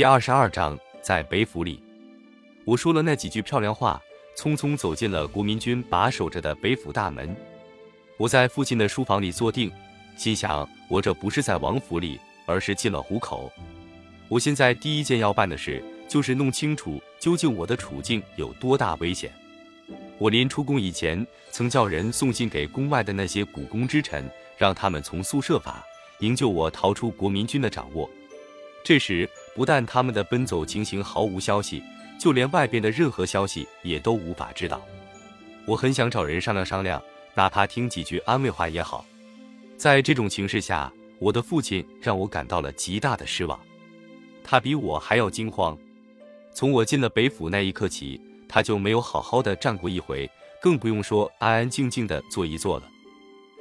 第二十二章，在北府里，我说了那几句漂亮话，匆匆走进了国民军把守着的北府大门。我在父亲的书房里坐定，心想：我这不是在王府里，而是进了虎口。我现在第一件要办的事，就是弄清楚究竟我的处境有多大危险。我临出宫以前，曾叫人送信给宫外的那些股肱之臣，让他们从速设法营救我，逃出国民军的掌握。这时，不但他们的奔走情形毫无消息，就连外边的任何消息也都无法知道。我很想找人商量商量，哪怕听几句安慰话也好。在这种情势下，我的父亲让我感到了极大的失望。他比我还要惊慌。从我进了北府那一刻起，他就没有好好的站过一回，更不用说安安静静的坐一坐了。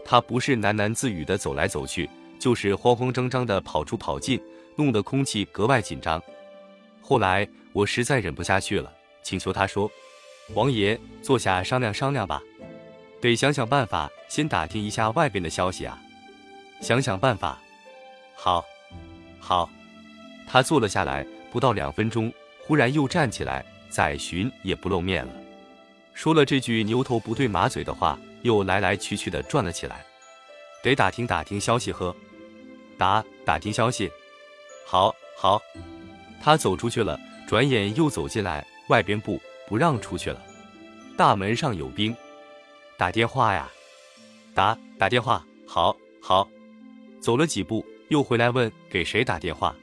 他不是喃喃自语的走来走去，就是慌慌张张的跑出跑进。弄得空气格外紧张。后来我实在忍不下去了，请求他说：“王爷，坐下商量商量吧，得想想办法，先打听一下外边的消息啊。”想想办法，好，好。他坐了下来，不到两分钟，忽然又站起来，再寻也不露面了。说了这句牛头不对马嘴的话，又来来去去的转了起来。得打听打听消息呵，打打听消息。好，好，他走出去了，转眼又走进来，外边不不让出去了，大门上有兵，打电话呀，打打电话，好，好，走了几步，又回来问给谁打电话，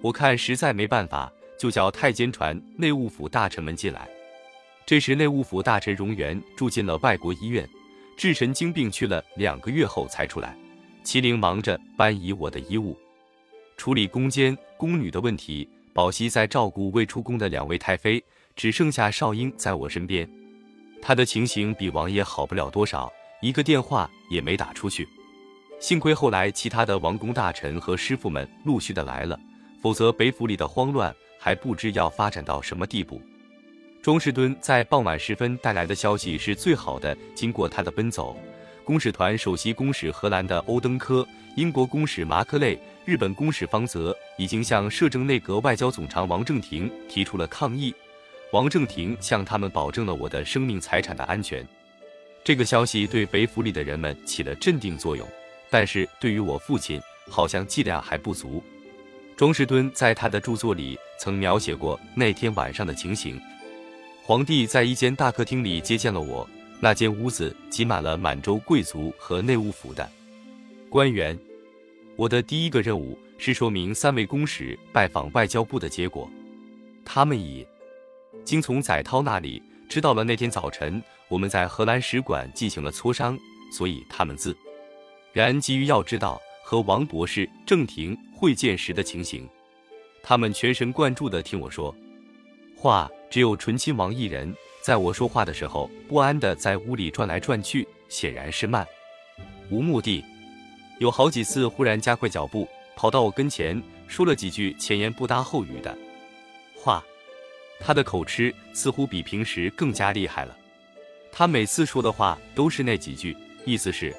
我看实在没办法，就叫太监传内务府大臣们进来。这时内务府大臣荣源住进了外国医院，治神经病去了两个月后才出来，麒麟忙着搬移我的衣物。处理宫监宫女的问题，宝熙在照顾未出宫的两位太妃，只剩下少英在我身边。她的情形比王爷好不了多少，一个电话也没打出去。幸亏后来其他的王公大臣和师傅们陆续的来了，否则北府里的慌乱还不知要发展到什么地步。庄士敦在傍晚时分带来的消息是最好的，经过他的奔走。公使团首席公使荷兰的欧登科、英国公使马克类、日本公使方泽已经向摄政内阁外交总长王正廷提出了抗议。王正廷向他们保证了我的生命财产的安全。这个消息对北府里的人们起了镇定作用，但是对于我父亲好像剂量还不足。庄士敦在他的著作里曾描写过那天晚上的情形：皇帝在一间大客厅里接见了我。那间屋子挤满了满洲贵族和内务府的官员。我的第一个任务是说明三位公使拜访外交部的结果。他们已经从载涛那里知道了那天早晨我们在荷兰使馆进行了磋商，所以他们自然急于要知道和王博士、郑婷会见时的情形。他们全神贯注地听我说话，只有纯亲王一人。在我说话的时候，不安地在屋里转来转去，显然是慢无目的。有好几次忽然加快脚步，跑到我跟前，说了几句前言不搭后语的话。他的口吃似乎比平时更加厉害了。他每次说的话都是那几句，意思是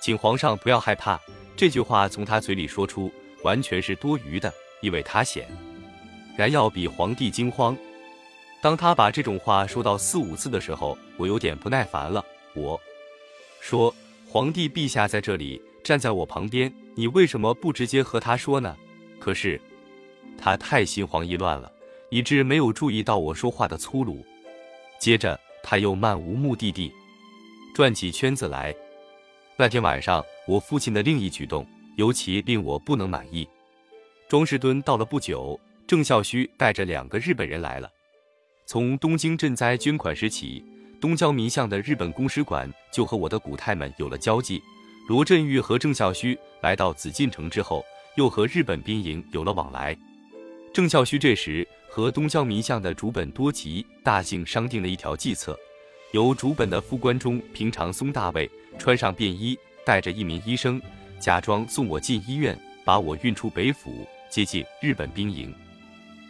请皇上不要害怕。这句话从他嘴里说出，完全是多余的，因为他显然要比皇帝惊慌。当他把这种话说到四五次的时候，我有点不耐烦了。我说：“皇帝陛下在这里站在我旁边，你为什么不直接和他说呢？”可是他太心慌意乱了，以致没有注意到我说话的粗鲁。接着他又漫无目的地转起圈子来。那天晚上，我父亲的另一举动尤其令我不能满意。庄士敦到了不久，郑孝胥带着两个日本人来了。从东京赈灾捐款时起，东郊民巷的日本公使馆就和我的古太们有了交际。罗振玉和郑孝胥来到紫禁城之后，又和日本兵营有了往来。郑孝胥这时和东郊民巷的主本多吉大姓商定了一条计策，由主本的副官中平常松大尉穿上便衣，带着一名医生，假装送我进医院，把我运出北府，接近日本兵营。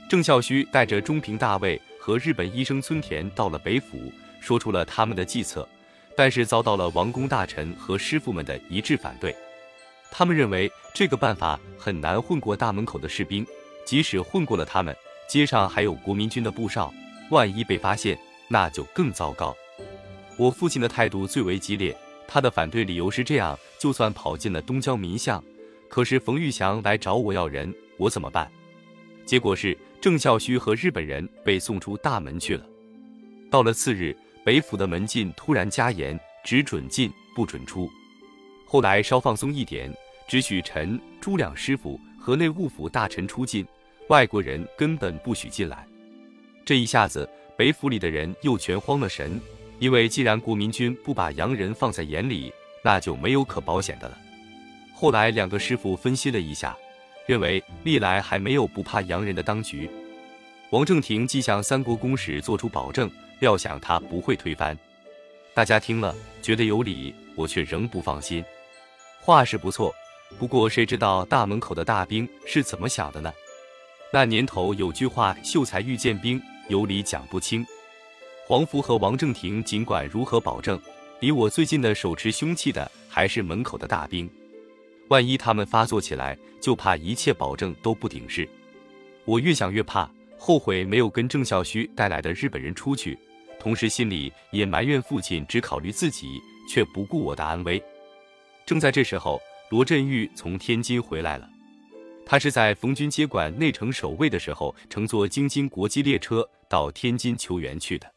郑孝胥带着中平大尉。和日本医生村田到了北府，说出了他们的计策，但是遭到了王公大臣和师傅们的一致反对。他们认为这个办法很难混过大门口的士兵，即使混过了他们，街上还有国民军的布哨，万一被发现，那就更糟糕。我父亲的态度最为激烈，他的反对理由是这样：就算跑进了东郊民巷，可是冯玉祥来找我要人，我怎么办？结果是郑孝胥和日本人被送出大门去了。到了次日，北府的门禁突然加严，只准进不准出。后来稍放松一点，只许陈、朱两师傅和内务府大臣出进，外国人根本不许进来。这一下子，北府里的人又全慌了神。因为既然国民军不把洋人放在眼里，那就没有可保险的了。后来两个师傅分析了一下，认为历来还没有不怕洋人的当局。王正廷既向三国公使做出保证，料想他不会推翻。大家听了觉得有理，我却仍不放心。话是不错，不过谁知道大门口的大兵是怎么想的呢？那年头有句话：“秀才遇见兵，有理讲不清。”黄福和王正廷尽管如何保证，离我最近的手持凶器的还是门口的大兵。万一他们发作起来，就怕一切保证都不顶事。我越想越怕，后悔没有跟郑孝胥带来的日本人出去，同时心里也埋怨父亲只考虑自己，却不顾我的安危。正在这时候，罗振玉从天津回来了。他是在冯军接管内城守卫的时候，乘坐京津国际列车到天津求援去的。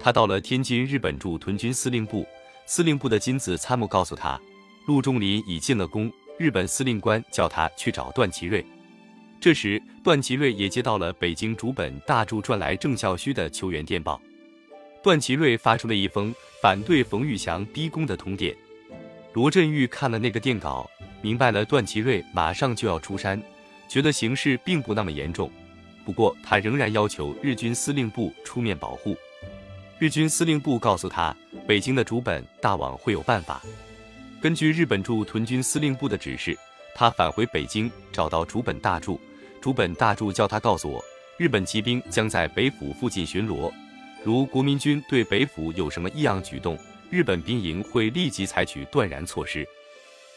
他到了天津日本驻屯军司令部，司令部的金子参谋告诉他，陆仲林已进了宫，日本司令官叫他去找段祺瑞。这时，段祺瑞也接到了北京主本大柱传来郑孝胥的求援电报。段祺瑞发出了一封反对冯玉祥逼宫的通电。罗振玉看了那个电稿，明白了段祺瑞马上就要出山，觉得形势并不那么严重。不过，他仍然要求日军司令部出面保护。日军司令部告诉他，北京的主本大王会有办法。根据日本驻屯军司令部的指示，他返回北京，找到主本大柱。主本大柱叫他告诉我，日本骑兵将在北府附近巡逻，如国民军对北府有什么异样举动，日本兵营会立即采取断然措施。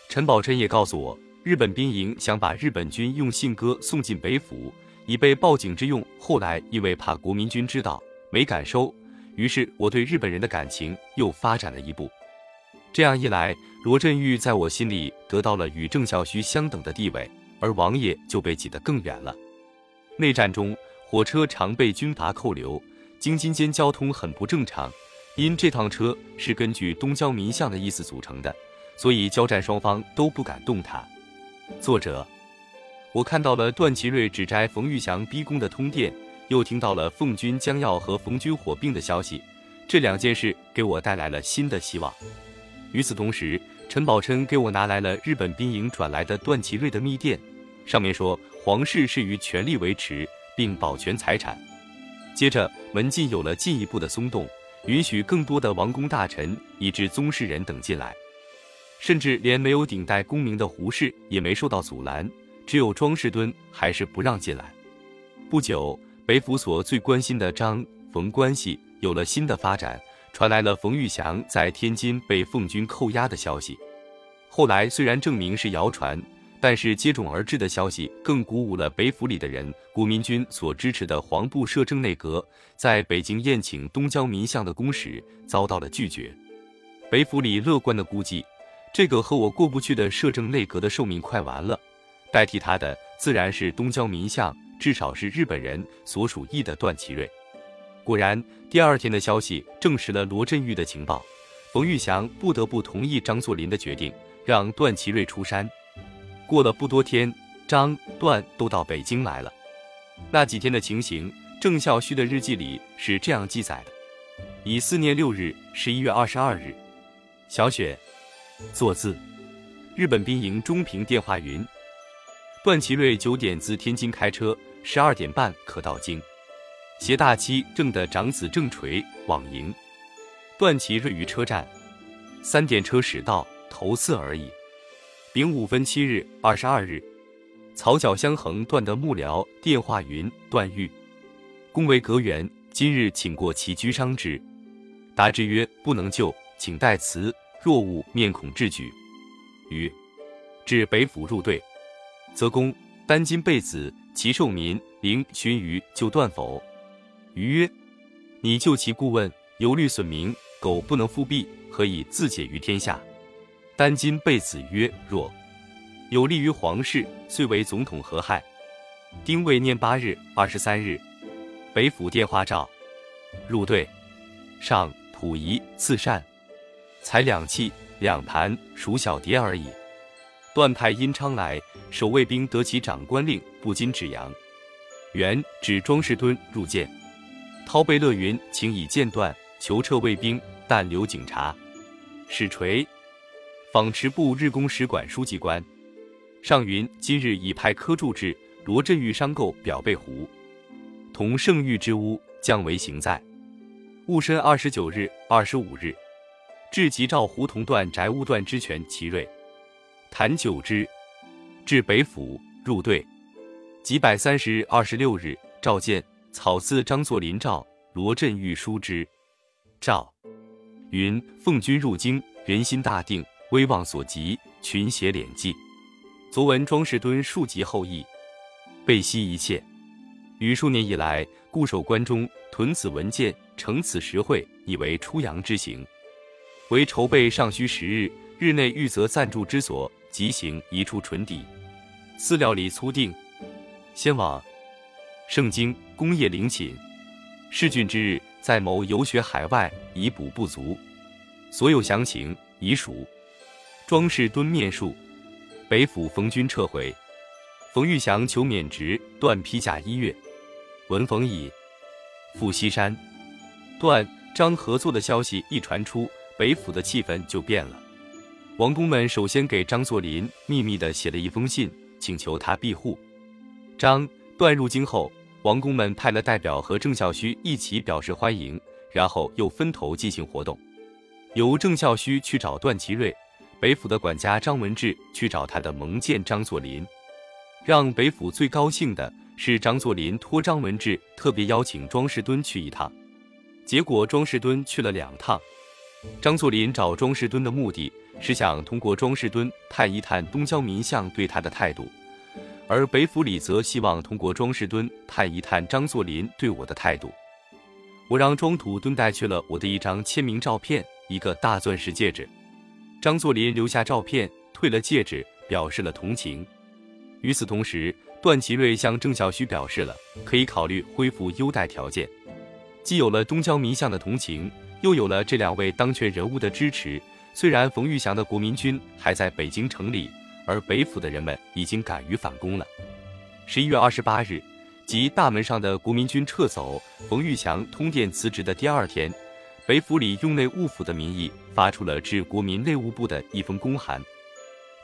陈宝琛也告诉我，日本兵营想把日本军用信鸽送进北府，以备报警之用。后来因为怕国民军知道，没敢收。于是我对日本人的感情又发展了一步，这样一来，罗振玉在我心里得到了与郑孝胥相等的地位，而王爷就被挤得更远了。内战中，火车常被军阀扣留，京津间交通很不正常。因这趟车是根据东交民巷的意思组成的，所以交战双方都不敢动它。作者，我看到了段祺瑞指摘冯玉祥逼宫的通电。又听到了奉军将要和冯军火并的消息，这两件事给我带来了新的希望。与此同时，陈宝琛给我拿来了日本兵营转来的段祺瑞的密电，上面说皇室是于全力维持并保全财产。接着门禁有了进一步的松动，允许更多的王公大臣以至宗室人等进来，甚至连没有顶戴功名的胡氏也没受到阻拦，只有庄士敦还是不让进来。不久。北府所最关心的张冯关系有了新的发展，传来了冯玉祥在天津被奉军扣押的消息。后来虽然证明是谣传，但是接踵而至的消息更鼓舞了北府里的人。国民军所支持的黄埔摄政内阁在北京宴请东交民巷的公使遭到了拒绝。北府里乐观的估计，这个和我过不去的摄政内阁的寿命快完了，代替他的自然是东交民巷。至少是日本人所属意的段祺瑞。果然，第二天的消息证实了罗振玉的情报。冯玉祥不得不同意张作霖的决定，让段祺瑞出山。过了不多天，张段都到北京来了。那几天的情形，郑孝胥的日记里是这样记载的：乙巳年六日，十一月二十二日，小雪，作字。日本兵营中平电话云。段祺瑞九点自天津开车，十二点半可到京。携大妻正的长子郑垂往迎。段祺瑞于车站，三点车驶到，头次而已。丙午分七日，二十二日，草脚相横断的幕僚电话云：段誉，公为阁员，今日请过其居商之。答之曰：不能救，请代辞。若误，面孔质举。于至北府入队。则公丹金贝子其受民灵寻于就断否？余曰：你救其故问，有虑损民，苟不能复辟，何以自解于天下？丹金贝子曰：若有利于皇室，遂为总统何害？丁未念八日、二十三日，北府电话召入队，上溥仪赐膳，才两器两盘，属小碟而已。段派殷昌来，守卫兵得其长官令，不禁止扬。原指庄士敦入见，涛贝乐云，请以剑断，求撤卫兵，但留警察。使垂，访池部日工使馆书记官。上云今日已派科助至罗振玉商购表备胡，同圣谕之屋，将为行在。戊申二十九日、二十五日，至吉兆胡同段宅屋段之权齐瑞。谭九之至北府入队，几百三十日二十六日，召见草字张作霖诏罗振玉书之诏云：奉军入京，人心大定，威望所及，群邪敛迹。昨闻庄士敦庶及后裔，备悉一切。于数年以来，固守关中，屯此文件，成此实惠，以为出洋之行。为筹备尚需十日，日内欲择暂住之所。即行一处唇底，私料里粗定，先往圣经工业陵寝。试郡之日，在谋游学海外，以补不足。所有详情已属。庄士敦面述。北府冯军撤回，冯玉祥求免职，段批假一月。闻冯已赴西山，段张合作的消息一传出，北府的气氛就变了。王公们首先给张作霖秘密的写了一封信，请求他庇护。张段入京后，王公们派了代表和郑孝胥一起表示欢迎，然后又分头进行活动。由郑孝胥去找段祺瑞，北府的管家张文志去找他的盟舰张作霖。让北府最高兴的是，张作霖托张文志特别邀请庄士敦去一趟。结果庄士敦去了两趟。张作霖找庄士敦的目的。是想通过庄士敦探一探东郊民巷对他的态度，而北府里则希望通过庄士敦探一探张作霖对我的态度。我让庄土敦带去了我的一张签名照片，一个大钻石戒指。张作霖留下照片，退了戒指，表示了同情。与此同时，段祺瑞向郑孝胥表示了可以考虑恢复优待条件。既有了东交民巷的同情，又有了这两位当权人物的支持。虽然冯玉祥的国民军还在北京城里，而北府的人们已经敢于反攻了。十一月二十八日，即大门上的国民军撤走，冯玉祥通电辞职的第二天，北府里用内务府的名义发出了致国民内务部的一封公函。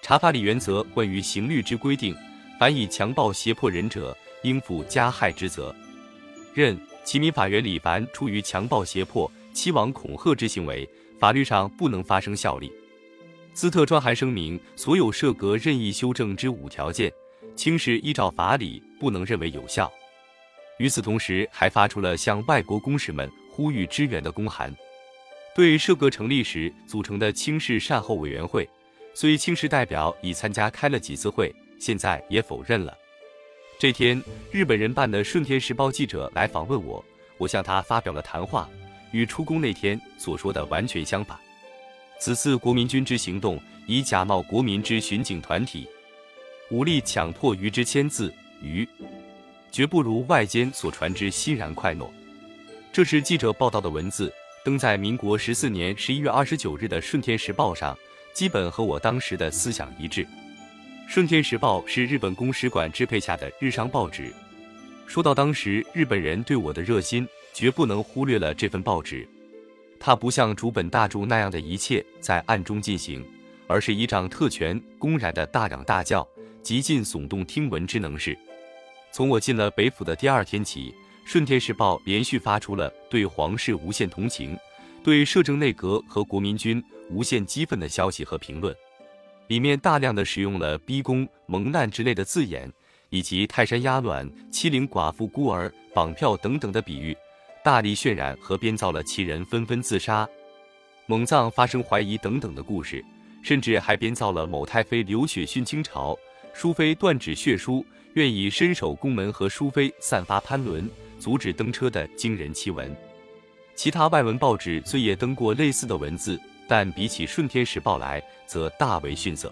查法理原则关于刑律之规定，凡以强暴胁迫人者，应负加害之责。任齐民法院李凡出于强暴胁迫、欺罔恐吓之行为。法律上不能发生效力。斯特专函声明，所有设格任意修正之五条件，轻视依照法理，不能认为有效。与此同时，还发出了向外国公使们呼吁支援的公函。对设阁成立时组成的清室善后委员会，虽清室代表已参加开了几次会，现在也否认了。这天，日本人办的《顺天时报》记者来访问我，我向他发表了谈话。与出宫那天所说的完全相反。此次国民军之行动，以假冒国民之巡警团体，武力强迫于之签字，于绝不如外间所传之欣然快诺。这是记者报道的文字，登在民国十四年十一月二十九日的《顺天时报》上，基本和我当时的思想一致。《顺天时报》是日本公使馆支配下的日商报纸。说到当时日本人对我的热心。绝不能忽略了这份报纸，它不像竹本大著那样的一切在暗中进行，而是依仗特权，公然的大嚷大叫，极尽耸动听闻之能事。从我进了北府的第二天起，《顺天时报》连续发出了对皇室无限同情、对摄政内阁和国民军无限激愤的消息和评论，里面大量的使用了逼宫、蒙难之类的字眼，以及泰山压卵、欺凌寡妇孤儿、绑票等等的比喻。大力渲染和编造了其人纷纷自杀、蒙藏发生怀疑等等的故事，甚至还编造了某太妃流血殉清朝、淑妃断指血书、愿意伸手攻门和淑妃散发潘伦，阻止登车的惊人奇闻。其他外文报纸虽也登过类似的文字，但比起《顺天时报》来，则大为逊色。